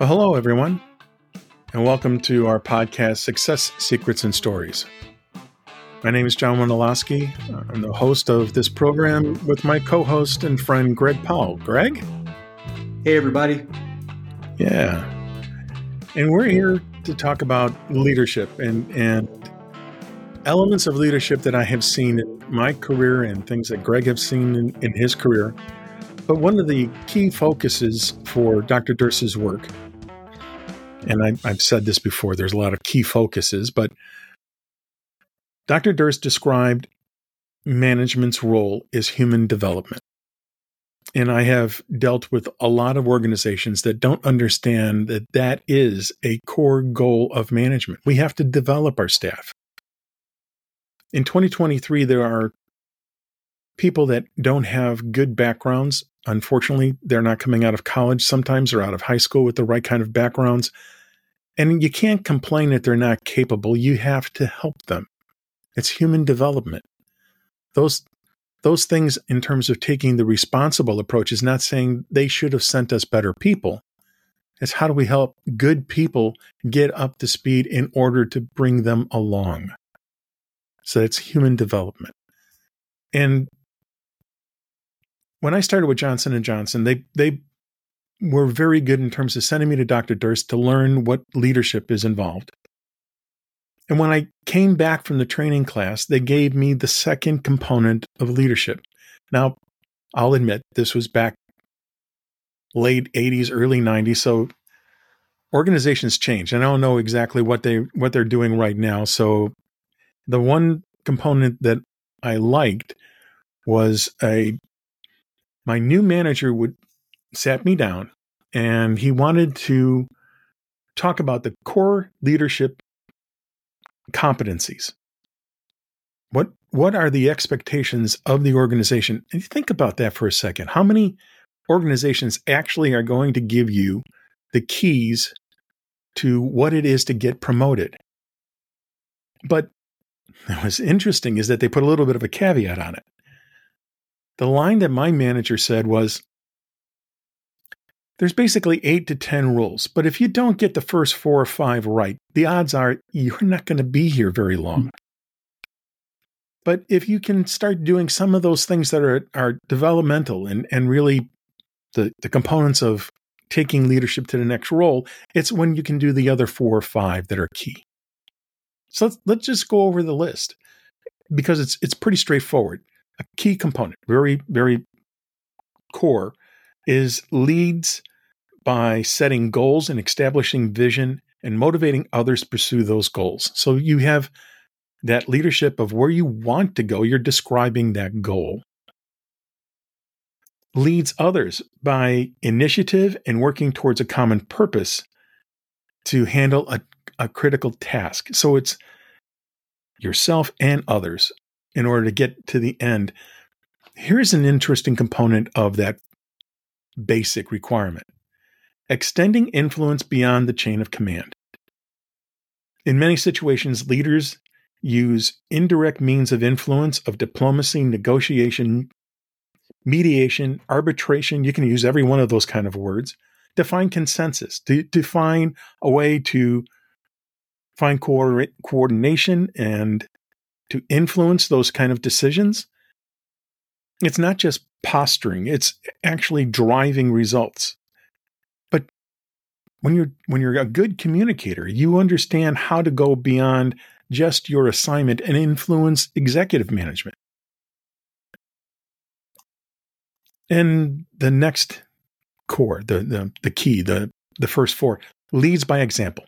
Well, hello, everyone, and welcome to our podcast, Success Secrets and Stories. My name is John Wandolowski. I'm the host of this program with my co host and friend, Greg Powell. Greg? Hey, everybody. Yeah. And we're here to talk about leadership and, and elements of leadership that I have seen in my career and things that Greg has seen in, in his career. But one of the key focuses for Dr. Durst's work and I, have said this before, there's a lot of key focuses, but Dr. Durst described management's role as human development. And I have dealt with a lot of organizations that don't understand that that is a core goal of management. We have to develop our staff. In 2023, there are people that don't have good backgrounds. Unfortunately, they're not coming out of college sometimes or out of high school with the right kind of backgrounds. And you can't complain that they're not capable. You have to help them. It's human development. Those those things in terms of taking the responsible approach is not saying they should have sent us better people. It's how do we help good people get up to speed in order to bring them along. So it's human development. And when I started with Johnson and Johnson, they they were very good in terms of sending me to Dr. Durst to learn what leadership is involved. And when I came back from the training class, they gave me the second component of leadership. Now, I'll admit this was back late 80s, early 90s, so organizations change. And I don't know exactly what they what they're doing right now. So the one component that I liked was a my new manager would sat me down and he wanted to talk about the core leadership competencies. What what are the expectations of the organization? And think about that for a second. How many organizations actually are going to give you the keys to what it is to get promoted? But what's interesting is that they put a little bit of a caveat on it. The line that my manager said was there's basically eight to 10 rules, but if you don't get the first four or five right, the odds are you're not going to be here very long. Mm. But if you can start doing some of those things that are, are developmental and, and really the, the components of taking leadership to the next role, it's when you can do the other four or five that are key. So let's, let's just go over the list because it's it's pretty straightforward. A key component, very very core, is leads by setting goals and establishing vision and motivating others to pursue those goals. So you have that leadership of where you want to go, you're describing that goal. Leads others by initiative and working towards a common purpose to handle a, a critical task. So it's yourself and others in order to get to the end. Here's an interesting component of that basic requirement extending influence beyond the chain of command. In many situations, leaders use indirect means of influence of diplomacy, negotiation, mediation, arbitration. You can use every one of those kind of words to find consensus, to, to find a way to find co- coordination and to influence those kind of decisions. It's not just posturing, it's actually driving results But when you're when you're a good communicator, you understand how to go beyond just your assignment and influence executive management. And the next core, the the, the key, the the first four, leads by example.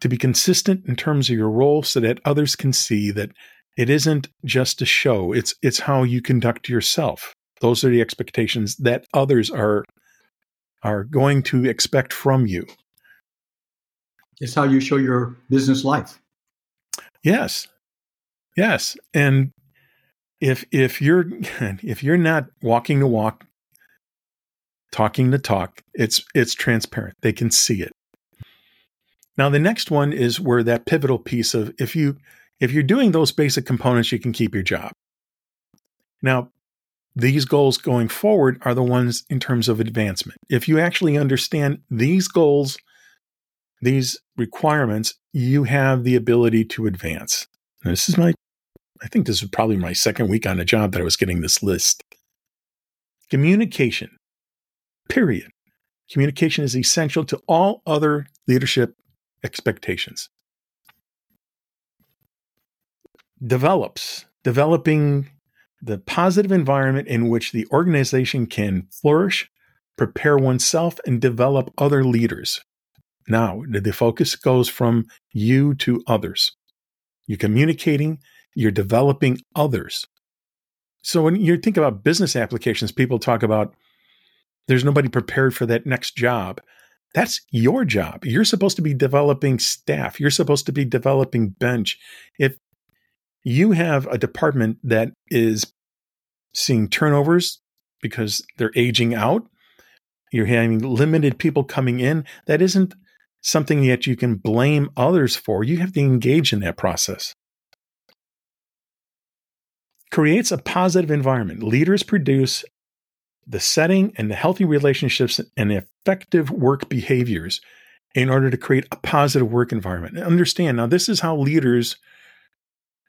To be consistent in terms of your role so that others can see that it isn't just a show, it's it's how you conduct yourself. Those are the expectations that others are are going to expect from you. It's how you show your business life. Yes. Yes. And if if you're if you're not walking the walk, talking the talk, it's it's transparent. They can see it. Now the next one is where that pivotal piece of if you if you're doing those basic components, you can keep your job. Now, these goals going forward are the ones in terms of advancement. If you actually understand these goals, these requirements, you have the ability to advance. Now, this is my, I think this is probably my second week on a job that I was getting this list. Communication, period. Communication is essential to all other leadership expectations. Develops, developing the positive environment in which the organization can flourish, prepare oneself, and develop other leaders. Now, the focus goes from you to others. You're communicating, you're developing others. So when you think about business applications, people talk about there's nobody prepared for that next job. That's your job. You're supposed to be developing staff. You're supposed to be developing bench. If you have a department that is seeing turnovers because they're aging out, you're having limited people coming in, that isn't something that you can blame others for. You have to engage in that process. Creates a positive environment. Leaders produce the setting and the healthy relationships and effective work behaviors in order to create a positive work environment. Understand now, this is how leaders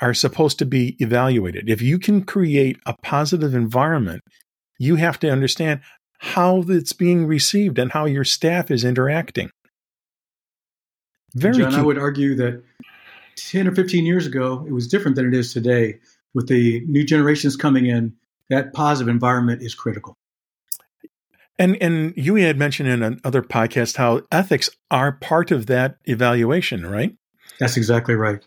are supposed to be evaluated. If you can create a positive environment, you have to understand how it's being received and how your staff is interacting. Very John, key. I would argue that 10 or 15 years ago, it was different than it is today. With the new generations coming in, that positive environment is critical. And and you had mentioned in another podcast how ethics are part of that evaluation, right? That's exactly right.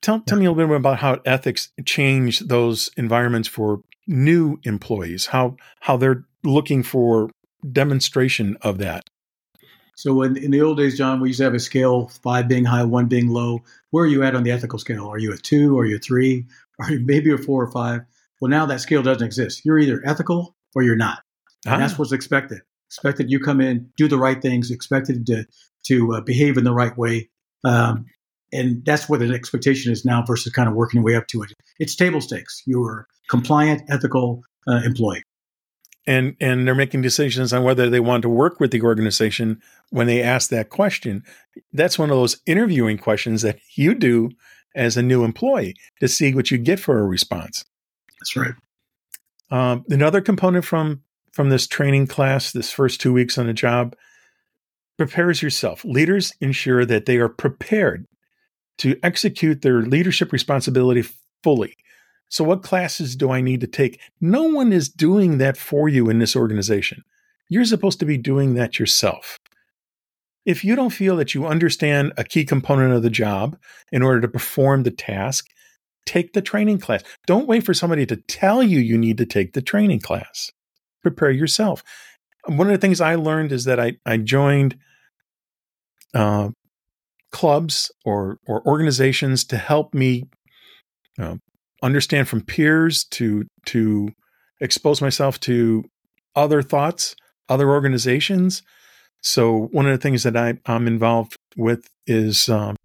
Tell, tell me a little bit about how ethics change those environments for new employees, how how they're looking for demonstration of that. So in, in the old days, John, we used to have a scale, five being high, one being low. Where are you at on the ethical scale? Are you a two? Are you a three? Are you maybe a four or five? Well, now that scale doesn't exist. You're either ethical or you're not. Ah. That's what's expected. Expected you come in, do the right things, expected to to uh, behave in the right way. Um, and that's what the expectation is now versus kind of working your way up to it. It's table stakes. You're compliant, ethical uh, employee. And and they're making decisions on whether they want to work with the organization when they ask that question. That's one of those interviewing questions that you do as a new employee to see what you get for a response. That's right. Um, another component from from this training class, this first two weeks on the job, prepares yourself. Leaders ensure that they are prepared to execute their leadership responsibility fully. So, what classes do I need to take? No one is doing that for you in this organization. You're supposed to be doing that yourself. If you don't feel that you understand a key component of the job in order to perform the task, take the training class. Don't wait for somebody to tell you you need to take the training class prepare yourself. One of the things I learned is that I, I joined uh, clubs or, or organizations to help me uh, understand from peers to to expose myself to other thoughts, other organizations. So one of the things that I, am involved with is um,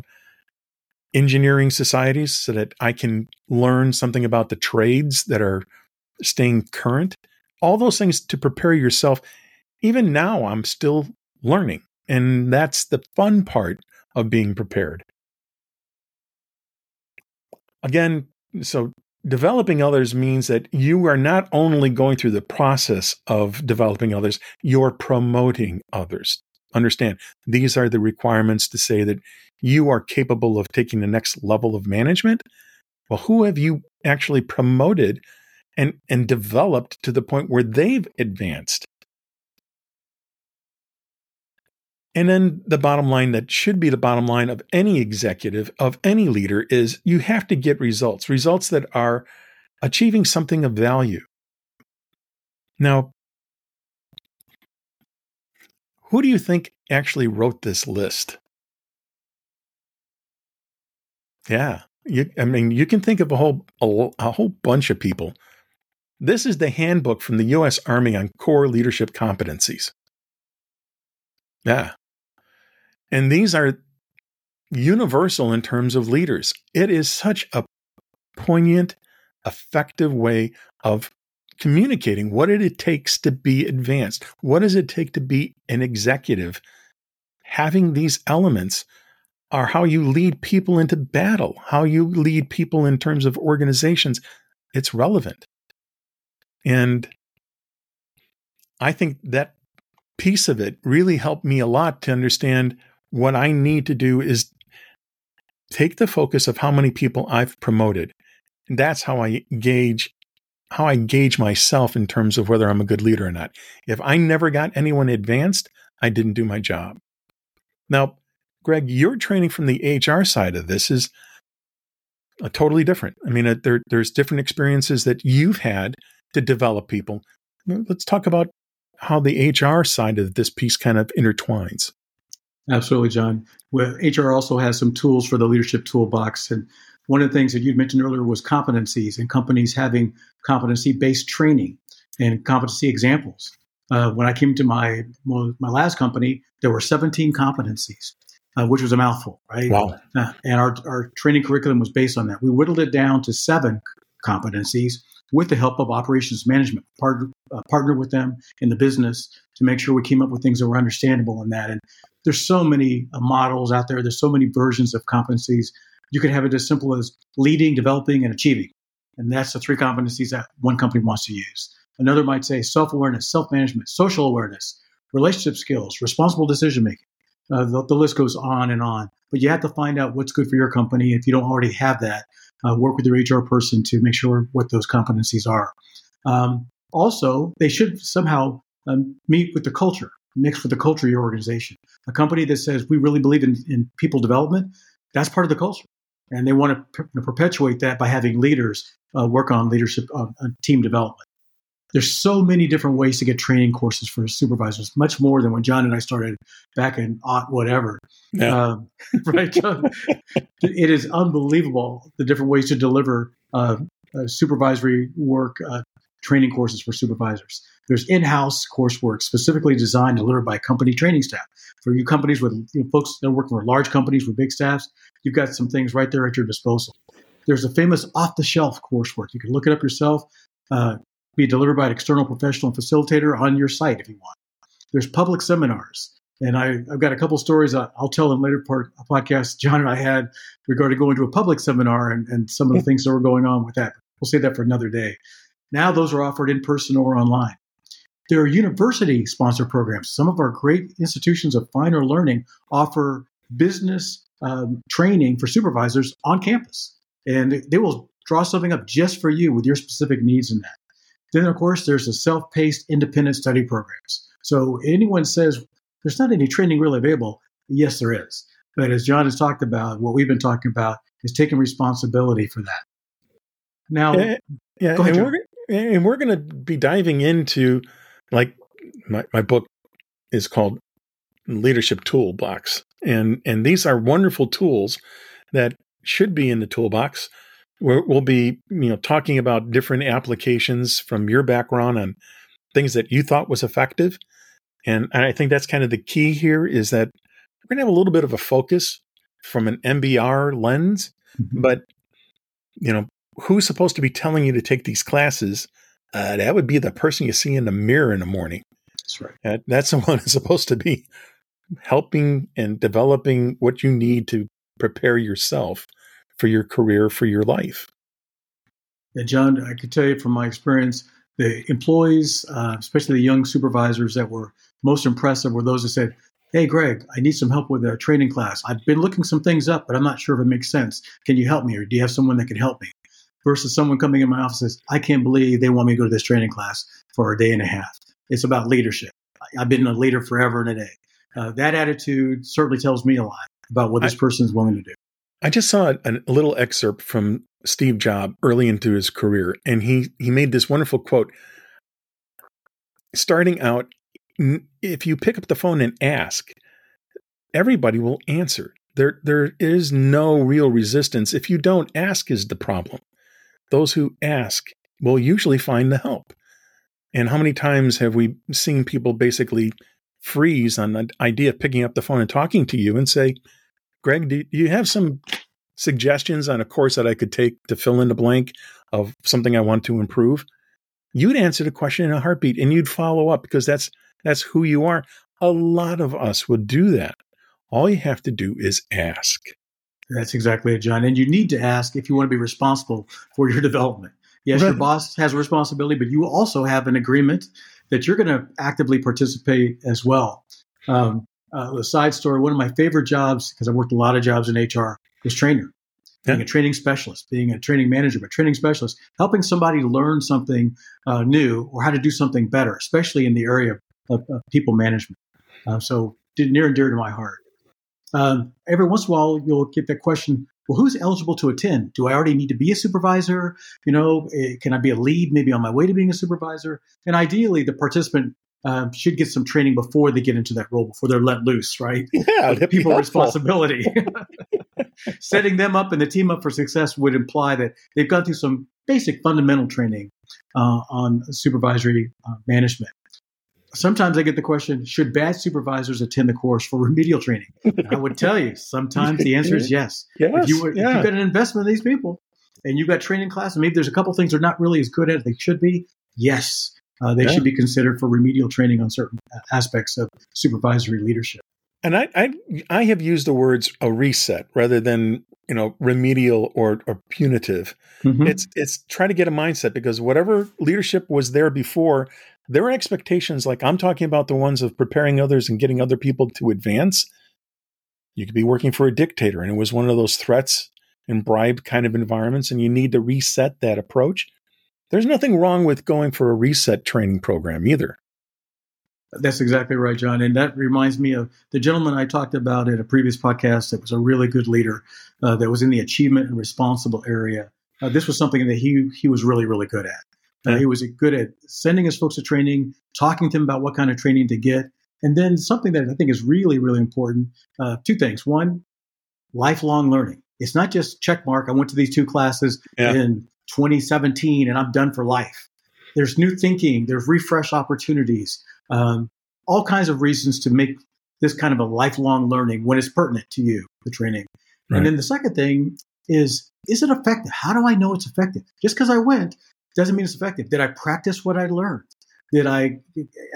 engineering societies, so that I can learn something about the trades that are staying current all those things to prepare yourself. Even now, I'm still learning. And that's the fun part of being prepared. Again, so developing others means that you are not only going through the process of developing others, you're promoting others. Understand, these are the requirements to say that you are capable of taking the next level of management. Well, who have you actually promoted and, and developed to the point where they've advanced. And then the bottom line that should be the bottom line of any executive, of any leader, is you have to get results, results that are achieving something of value. Now, who do you think actually wrote this list? Yeah, you, I mean, you can think of a whole a, a whole bunch of people this is the handbook from the U.S. Army on core leadership competencies. Yeah. And these are universal in terms of leaders. It is such a poignant, effective way of communicating what it takes to be advanced. What does it take to be an executive? Having these elements are how you lead people into battle, how you lead people in terms of organizations. It's relevant. And I think that piece of it really helped me a lot to understand what I need to do is take the focus of how many people I've promoted. And that's how I gauge how I gauge myself in terms of whether I'm a good leader or not. If I never got anyone advanced, I didn't do my job. Now, Greg, your training from the HR side of this is a totally different. I mean, uh, there, there's different experiences that you've had to develop people. Let's talk about how the HR side of this piece kind of intertwines. Absolutely, John. Well, HR also has some tools for the leadership toolbox. And one of the things that you'd mentioned earlier was competencies and companies having competency based training and competency examples. Uh, when I came to my my last company, there were 17 competencies, uh, which was a mouthful, right? Wow. Uh, and our, our training curriculum was based on that. We whittled it down to seven competencies with the help of operations management, partner, uh, partner with them in the business to make sure we came up with things that were understandable in that. And there's so many uh, models out there. There's so many versions of competencies. You could have it as simple as leading, developing, and achieving. And that's the three competencies that one company wants to use. Another might say self awareness, self management, social awareness, relationship skills, responsible decision making. Uh, the, the, list goes on and on. But you have to find out what's good for your company. If you don't already have that, uh, work with your HR person to make sure what those competencies are. Um, also, they should somehow um, meet with the culture, mix with the culture of your organization. A company that says we really believe in, in people development, that's part of the culture. And they want to per- perpetuate that by having leaders uh, work on leadership, team development. There's so many different ways to get training courses for supervisors, much more than when John and I started back in aught whatever. Yeah. Um, right, John? it is unbelievable the different ways to deliver uh, uh, supervisory work uh, training courses for supervisors. There's in-house coursework specifically designed and delivered by company training staff. For you companies with you know, folks that are working for large companies with big staffs, you've got some things right there at your disposal. There's a famous off-the-shelf coursework. You can look it up yourself. Uh, be delivered by an external professional facilitator on your site if you want. There's public seminars. And I, have got a couple stories I'll tell in later part a podcast John and I had regarding going to a public seminar and, and some of the things that were going on with that. We'll save that for another day. Now those are offered in person or online. There are university sponsored programs. Some of our great institutions of finer learning offer business um, training for supervisors on campus. And they will draw something up just for you with your specific needs in that. Then, of course, there's the self paced independent study programs. So, anyone says there's not any training really available, yes, there is. But as John has talked about, what we've been talking about is taking responsibility for that. Now, yeah, yeah ahead, and, we're, and we're going to be diving into like my, my book is called Leadership Toolbox. And, and these are wonderful tools that should be in the toolbox we'll be you know talking about different applications from your background on things that you thought was effective. And i think that's kind of the key here is that we're going to have a little bit of a focus from an mbr lens mm-hmm. but you know who's supposed to be telling you to take these classes? Uh, that would be the person you see in the mirror in the morning. That's right. Uh, that's the one who's supposed to be helping and developing what you need to prepare yourself for your career, for your life. Yeah, John, I could tell you from my experience, the employees, uh, especially the young supervisors that were most impressive, were those that said, Hey, Greg, I need some help with a training class. I've been looking some things up, but I'm not sure if it makes sense. Can you help me? Or do you have someone that can help me? Versus someone coming in my office says, I can't believe they want me to go to this training class for a day and a half. It's about leadership. I've been a leader forever and a day. Uh, that attitude certainly tells me a lot about what this person is willing to do. I just saw a, little excerpt from Steve Jobs early into his career, and he he made this wonderful quote. Starting out, if you pick up the phone and ask, everybody will answer. There there is no real resistance. If you don't ask, is the problem. Those who ask will usually find the help. And how many times have we seen people basically freeze on the idea of picking up the phone and talking to you and say, Greg, do you have some suggestions on a course that I could take to fill in the blank of something I want to improve? you'd answer the question in a heartbeat and you'd follow up because that's that's who you are. A lot of us would do that. All you have to do is ask. That's exactly it, John. And you need to ask if you want to be responsible for your development. Yes, right. your boss has a responsibility, but you also have an agreement that you're going to actively participate as well. Um, uh, a side story: one of my favorite jobs, because I worked a lot of jobs in HR, was trainer, being yeah. a training specialist, being a training manager, but training specialist, helping somebody learn something uh, new or how to do something better, especially in the area of, of people management. Uh, so, near and dear to my heart. Um, every once in a while, you'll get that question: Well, who's eligible to attend? Do I already need to be a supervisor? You know, eh, can I be a lead maybe on my way to being a supervisor? And ideally, the participant uh, should get some training before they get into that role, before they're let loose, right? Yeah, people responsibility. Setting them up and the team up for success would imply that they've gone through some basic fundamental training uh, on supervisory uh, management sometimes I get the question, should bad supervisors attend the course for remedial training? I would tell you, sometimes the answer is yes. yes if, you, yeah. if you've got an investment in these people and you've got training class and maybe there's a couple things they're not really as good at as they should be, yes, uh, they yeah. should be considered for remedial training on certain aspects of supervisory leadership. And I, I, I have used the words a reset rather than you know remedial or, or punitive. Mm-hmm. It's it's try to get a mindset because whatever leadership was there before, there are expectations like I'm talking about the ones of preparing others and getting other people to advance. You could be working for a dictator, and it was one of those threats and bribe kind of environments, and you need to reset that approach. There's nothing wrong with going for a reset training program either. That's exactly right, John. And that reminds me of the gentleman I talked about in a previous podcast that was a really good leader uh, that was in the achievement and responsible area. Uh, this was something that he he was really really good at. Uh, he was good at sending his folks to training, talking to them about what kind of training to get. And then something that I think is really, really important uh, two things. One, lifelong learning. It's not just check mark. I went to these two classes yeah. in 2017 and I'm done for life. There's new thinking, there's refresh opportunities, um, all kinds of reasons to make this kind of a lifelong learning when it's pertinent to you, the training. Right. And then the second thing is, is it effective? How do I know it's effective? Just because I went doesn't mean it's effective. Did I practice what I learned? Did I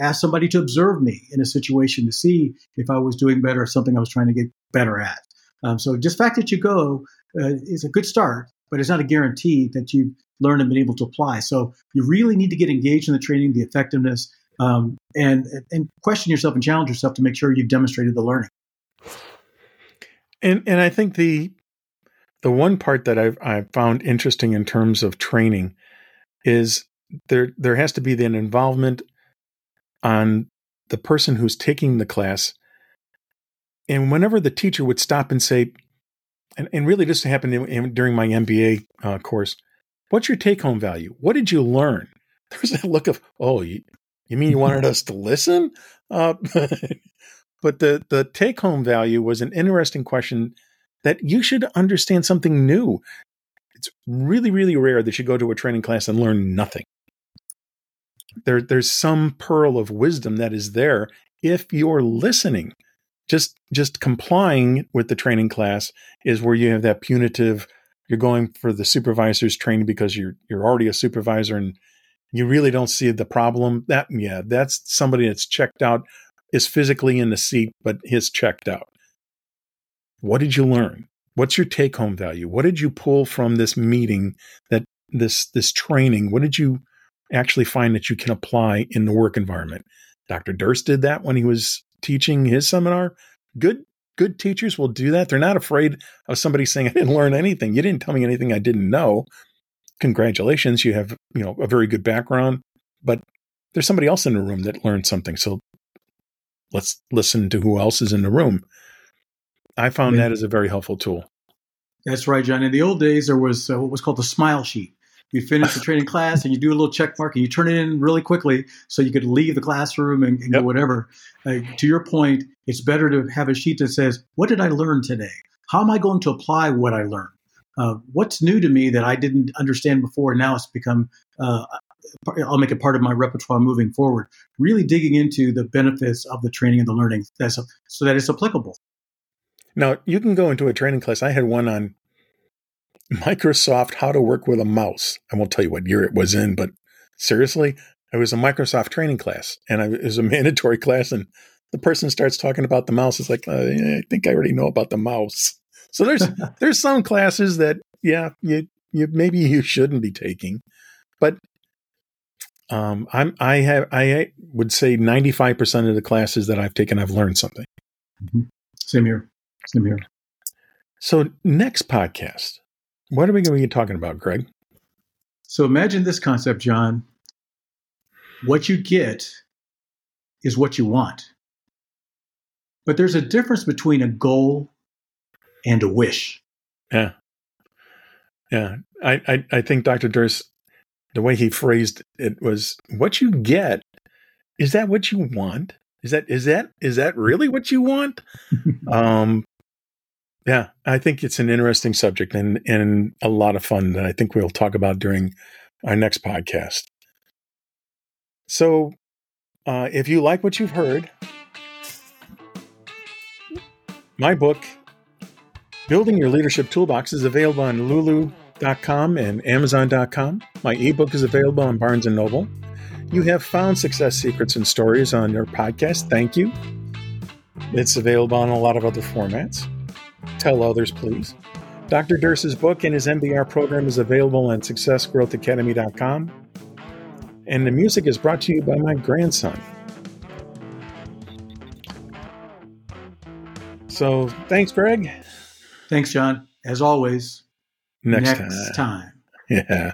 ask somebody to observe me in a situation to see if I was doing better or something I was trying to get better at? Um, so just fact that you go uh, is a good start, but it's not a guarantee that you've learned and been able to apply. So you really need to get engaged in the training, the effectiveness, um, and and question yourself and challenge yourself to make sure you've demonstrated the learning. And and I think the the one part that I've I found interesting in terms of training is there there has to be an involvement on the person who's taking the class. And whenever the teacher would stop and say, and, and really this happened in, in, during my MBA uh, course, what's your take home value? What did you learn? There's a look of, oh, you, you mean you wanted us to listen? Uh, but the, the take home value was an interesting question that you should understand something new it's really, really rare that you go to a training class and learn nothing. There, there's some pearl of wisdom that is there if you're listening. Just, just complying with the training class is where you have that punitive. You're going for the supervisor's training because you're you're already a supervisor and you really don't see the problem. That yeah, that's somebody that's checked out, is physically in the seat but is checked out. What did you learn? What's your take home value? What did you pull from this meeting that this this training? What did you actually find that you can apply in the work environment? Dr. Durst did that when he was teaching his seminar. Good good teachers will do that. They're not afraid of somebody saying I didn't learn anything. You didn't tell me anything I didn't know. Congratulations, you have, you know, a very good background, but there's somebody else in the room that learned something. So let's listen to who else is in the room. I found that as a very helpful tool. That's right, John. In the old days, there was uh, what was called the smile sheet. You finish the training class and you do a little check mark and you turn it in really quickly so you could leave the classroom and, and yep. go whatever. Uh, to your point, it's better to have a sheet that says, What did I learn today? How am I going to apply what I learned? Uh, what's new to me that I didn't understand before? Now it's become, uh, I'll make it part of my repertoire moving forward. Really digging into the benefits of the training and the learning that's, so that it's applicable. Now, you can go into a training class. I had one on Microsoft, how to work with a mouse. I won't tell you what year it was in, but seriously, it was a Microsoft training class, and I, it was a mandatory class, and the person starts talking about the mouse. It's like, uh, I think I already know about the mouse. So there's there's some classes that yeah, you you maybe you shouldn't be taking, but um, I'm I have I would say 95 percent of the classes that I've taken, I've learned something. Mm-hmm. Same here. Same here. So next podcast, what are we going to be talking about, Greg? So imagine this concept, John. What you get is what you want. But there's a difference between a goal and a wish. Yeah. Yeah. I, I, I think Dr. Durst, the way he phrased it was what you get, is that what you want? Is that is that is that really what you want? um yeah, I think it's an interesting subject and and a lot of fun that I think we'll talk about during our next podcast. So, uh, if you like what you've heard, my book, Building Your Leadership Toolbox, is available on lulu.com and amazon.com. My ebook is available on Barnes & Noble. You have found success secrets and stories on your podcast. Thank you. It's available on a lot of other formats. Tell others, please. Dr. Durst's book and his MBR program is available on successgrowthacademy.com. And the music is brought to you by my grandson. So thanks, Greg. Thanks, John. As always, Next, next time. time. Yeah.